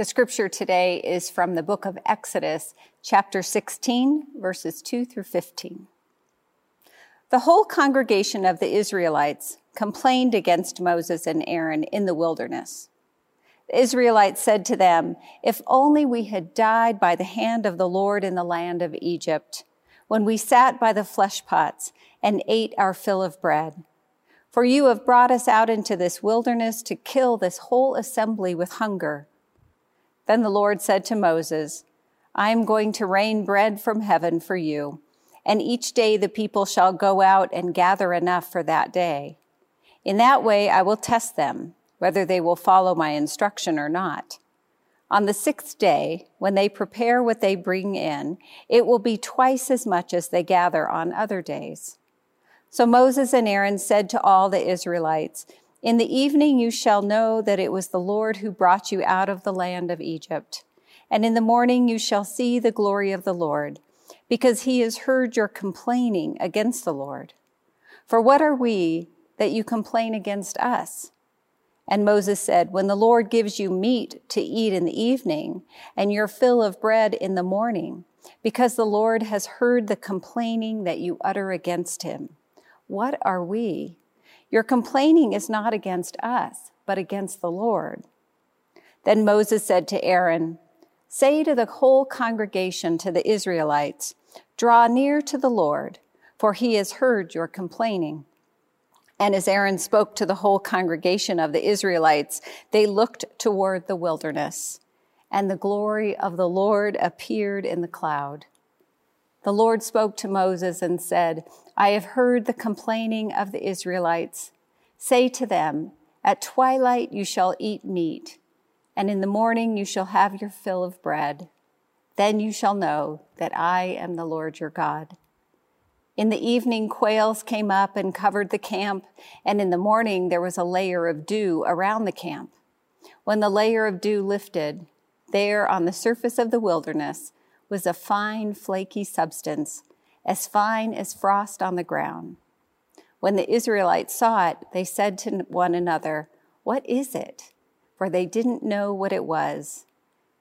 The scripture today is from the book of Exodus, chapter 16, verses 2 through 15. The whole congregation of the Israelites complained against Moses and Aaron in the wilderness. The Israelites said to them, If only we had died by the hand of the Lord in the land of Egypt, when we sat by the flesh pots and ate our fill of bread. For you have brought us out into this wilderness to kill this whole assembly with hunger. Then the Lord said to Moses, I am going to rain bread from heaven for you, and each day the people shall go out and gather enough for that day. In that way I will test them, whether they will follow my instruction or not. On the sixth day, when they prepare what they bring in, it will be twice as much as they gather on other days. So Moses and Aaron said to all the Israelites, in the evening you shall know that it was the Lord who brought you out of the land of Egypt. And in the morning you shall see the glory of the Lord, because he has heard your complaining against the Lord. For what are we that you complain against us? And Moses said, When the Lord gives you meat to eat in the evening, and your fill of bread in the morning, because the Lord has heard the complaining that you utter against him, what are we? Your complaining is not against us, but against the Lord. Then Moses said to Aaron, Say to the whole congregation, to the Israelites, Draw near to the Lord, for he has heard your complaining. And as Aaron spoke to the whole congregation of the Israelites, they looked toward the wilderness, and the glory of the Lord appeared in the cloud. The Lord spoke to Moses and said, I have heard the complaining of the Israelites. Say to them, At twilight you shall eat meat, and in the morning you shall have your fill of bread. Then you shall know that I am the Lord your God. In the evening, quails came up and covered the camp, and in the morning there was a layer of dew around the camp. When the layer of dew lifted, there on the surface of the wilderness was a fine, flaky substance as fine as frost on the ground. When the Israelites saw it, they said to one another, What is it? For they didn't know what it was.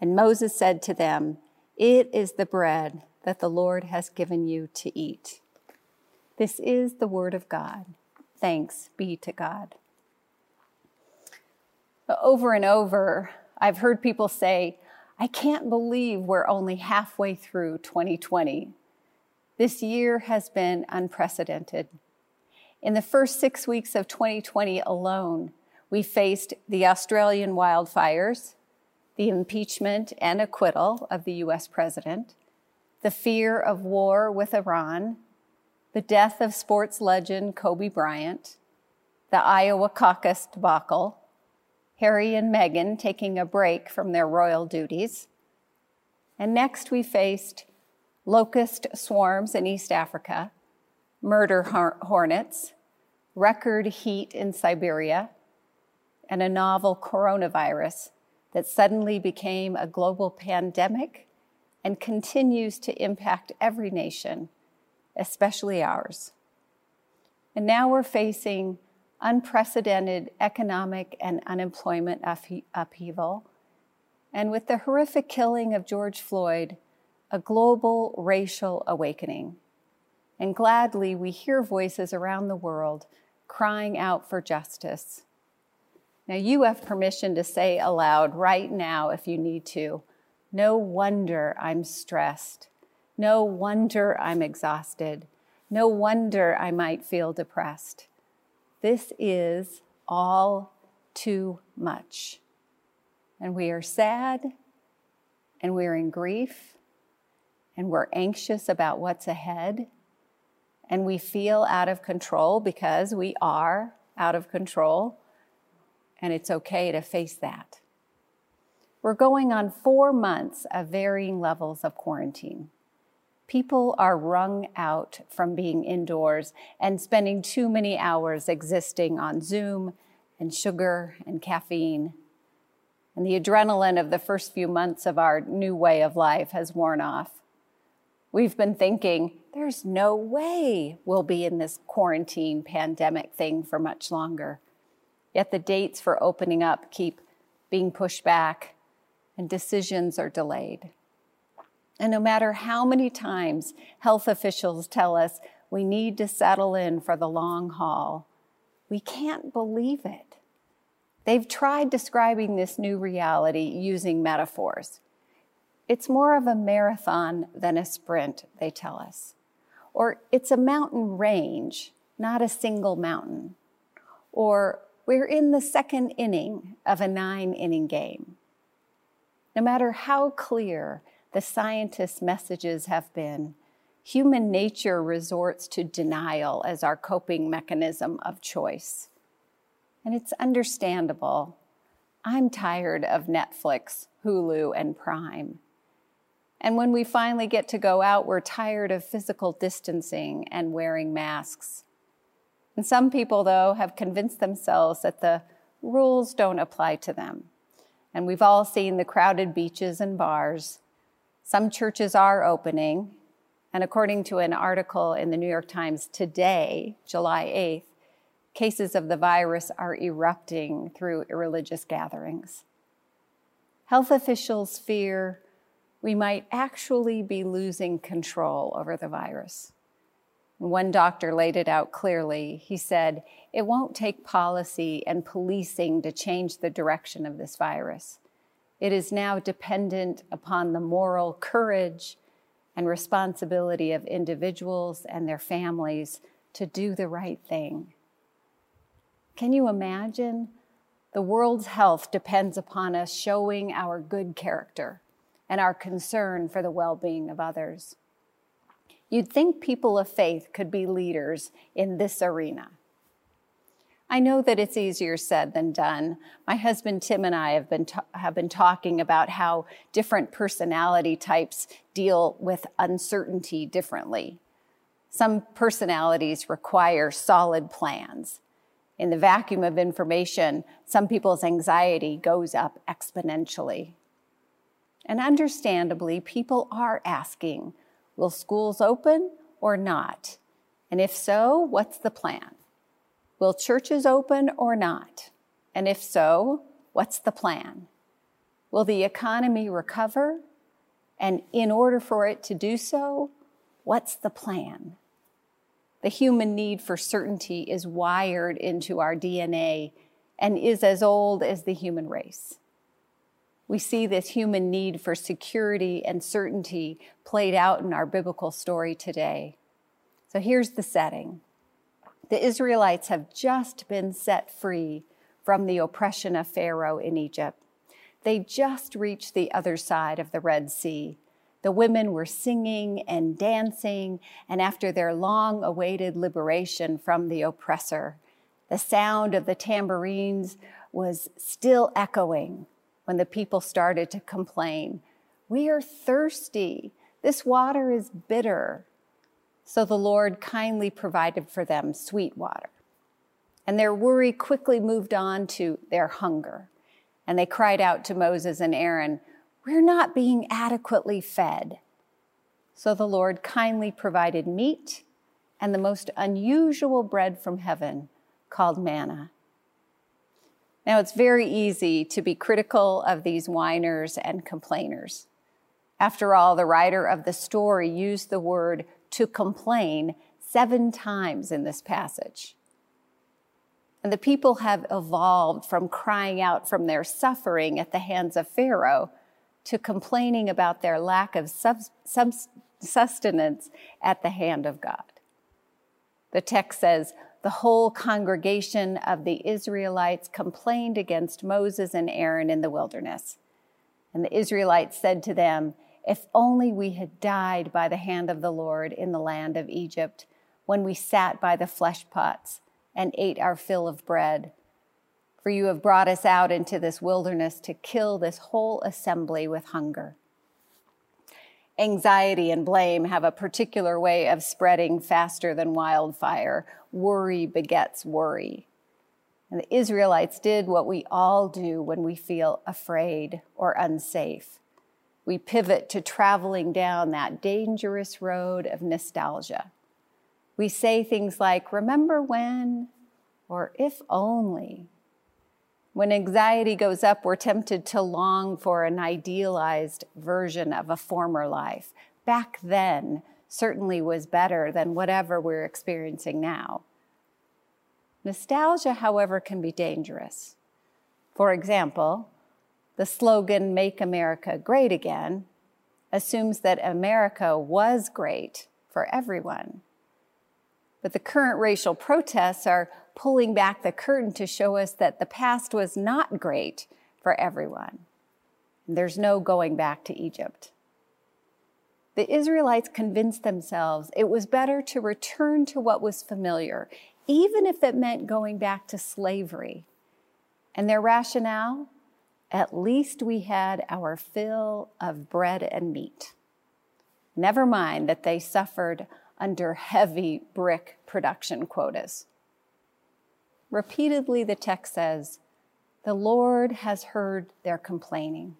And Moses said to them, It is the bread that the Lord has given you to eat. This is the word of God. Thanks be to God. Over and over, I've heard people say, I can't believe we're only halfway through 2020. This year has been unprecedented. In the first six weeks of 2020 alone, we faced the Australian wildfires, the impeachment and acquittal of the US president, the fear of war with Iran, the death of sports legend Kobe Bryant, the Iowa caucus debacle, Harry and Meghan taking a break from their royal duties. And next we faced locust swarms in East Africa, murder hornets, record heat in Siberia, and a novel coronavirus that suddenly became a global pandemic and continues to impact every nation, especially ours. And now we're facing unprecedented economic and unemployment upheaval. And with the horrific killing of George Floyd, a global racial awakening. And gladly, we hear voices around the world crying out for justice. Now, you have permission to say aloud right now if you need to No wonder I'm stressed. No wonder I'm exhausted. No wonder I might feel depressed. This is all too much. And we are sad and we're in grief and we're anxious about what's ahead and we feel out of control because we are out of control, and it's okay to face that. We're going on four months of varying levels of quarantine. People are wrung out from being indoors and spending too many hours existing on Zoom and sugar and caffeine. And the adrenaline of the first few months of our new way of life has worn off. We've been thinking, there's no way we'll be in this quarantine pandemic thing for much longer. Yet the dates for opening up keep being pushed back, and decisions are delayed. And no matter how many times health officials tell us we need to settle in for the long haul, we can't believe it. They've tried describing this new reality using metaphors. It's more of a marathon than a sprint, they tell us. Or it's a mountain range, not a single mountain. Or we're in the second inning of a nine inning game. No matter how clear the scientists' messages have been, human nature resorts to denial as our coping mechanism of choice. And it's understandable. I'm tired of Netflix, Hulu, and Prime. And when we finally get to go out, we're tired of physical distancing and wearing masks. And some people, though, have convinced themselves that the rules don't apply to them. And we've all seen the crowded beaches and bars. Some churches are opening. And according to an article in the New York Times today, July 8th, cases of the virus are erupting through religious gatherings. Health officials fear we might actually be losing control over the virus. One doctor laid it out clearly. He said, It won't take policy and policing to change the direction of this virus. It is now dependent upon the moral courage and responsibility of individuals and their families to do the right thing. Can you imagine? The world's health depends upon us showing our good character and our concern for the well being of others. You'd think people of faith could be leaders in this arena. I know that it's easier said than done. My husband Tim and I have been, have been talking about how different personality types deal with uncertainty differently. Some personalities require solid plans. In the vacuum of information, some people's anxiety goes up exponentially. And understandably, people are asking will schools open or not? And if so, what's the plan? Will churches open or not? And if so, what's the plan? Will the economy recover? And in order for it to do so, what's the plan? The human need for certainty is wired into our DNA and is as old as the human race we see this human need for security and certainty played out in our biblical story today. So here's the setting the Israelites have just been set free from the oppression of Pharaoh in Egypt. They just reached the other side of the Red Sea. The women were singing and dancing, and after their long awaited liberation from the oppressor, the sound of the tambourines was still echoing when the people started to complain. We are thirsty. This water is bitter. So the Lord kindly provided for them sweet water. And their worry quickly moved on to their hunger. And they cried out to Moses and Aaron, We're not being adequately fed. So the Lord kindly provided meat and the most unusual bread from heaven called manna. Now, it's very easy to be critical of these whiners and complainers. After all, the writer of the story used the word to complain seven times in this passage. And the people have evolved from crying out from their suffering at the hands of Pharaoh to complaining about their lack of sustenance at the hand of God. The text says, the whole congregation of the Israelites complained against Moses and Aaron in the wilderness. And the Israelites said to them, If only we had died by the hand of the Lord in the land of Egypt, when we sat by the flesh pots and ate our fill of bread. For you have brought us out into this wilderness to kill this whole assembly with hunger. Anxiety and blame have a particular way of spreading faster than wildfire. Worry begets worry. And the Israelites did what we all do when we feel afraid or unsafe. We pivot to traveling down that dangerous road of nostalgia. We say things like, Remember when? or If only. When anxiety goes up, we're tempted to long for an idealized version of a former life. Back then certainly was better than whatever we're experiencing now. Nostalgia, however, can be dangerous. For example, the slogan, Make America Great Again, assumes that America was great for everyone. But the current racial protests are pulling back the curtain to show us that the past was not great for everyone. There's no going back to Egypt. The Israelites convinced themselves it was better to return to what was familiar, even if it meant going back to slavery. And their rationale? At least we had our fill of bread and meat. Never mind that they suffered under heavy brick production quotas. Repeatedly, the text says, The Lord has heard their complaining.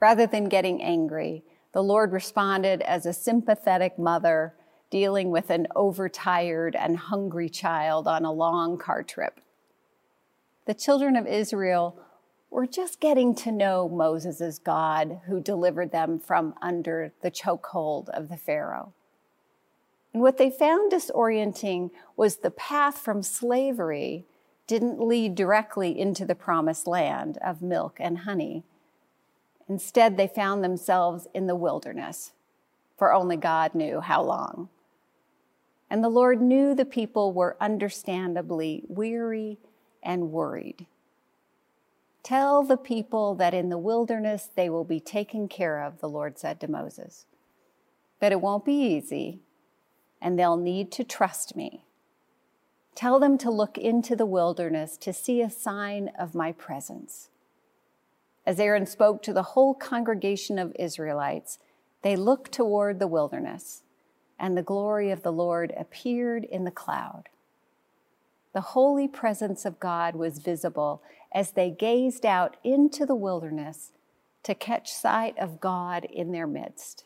Rather than getting angry, the Lord responded as a sympathetic mother dealing with an overtired and hungry child on a long car trip. The children of Israel were just getting to know Moses as God who delivered them from under the chokehold of the Pharaoh. And what they found disorienting was the path from slavery didn't lead directly into the promised land of milk and honey. Instead, they found themselves in the wilderness, for only God knew how long. And the Lord knew the people were understandably weary and worried. Tell the people that in the wilderness they will be taken care of, the Lord said to Moses. But it won't be easy, and they'll need to trust me. Tell them to look into the wilderness to see a sign of my presence. As Aaron spoke to the whole congregation of Israelites, they looked toward the wilderness, and the glory of the Lord appeared in the cloud. The holy presence of God was visible as they gazed out into the wilderness to catch sight of God in their midst.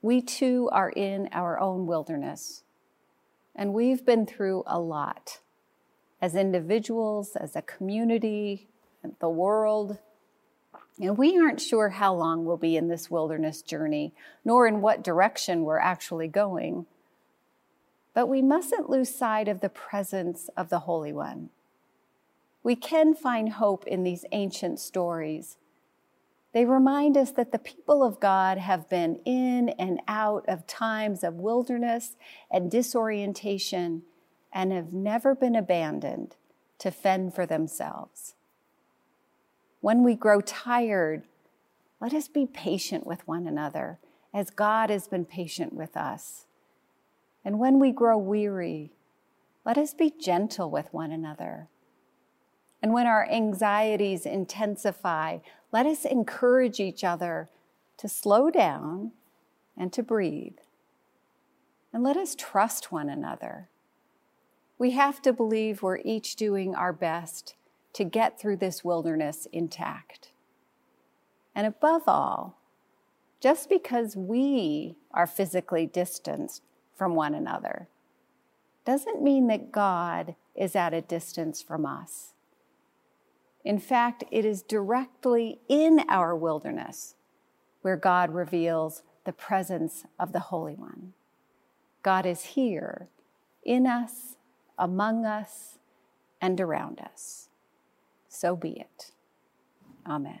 We too are in our own wilderness, and we've been through a lot as individuals, as a community, the world. And we aren't sure how long we'll be in this wilderness journey, nor in what direction we're actually going. But we mustn't lose sight of the presence of the Holy One. We can find hope in these ancient stories they remind us that the people of God have been in and out of times of wilderness and disorientation and have never been abandoned to fend for themselves. When we grow tired, let us be patient with one another as God has been patient with us. And when we grow weary, let us be gentle with one another. And when our anxieties intensify, let us encourage each other to slow down and to breathe. And let us trust one another. We have to believe we're each doing our best to get through this wilderness intact. And above all, just because we are physically distanced from one another doesn't mean that God is at a distance from us. In fact, it is directly in our wilderness where God reveals the presence of the Holy One. God is here, in us, among us, and around us. So be it. Amen.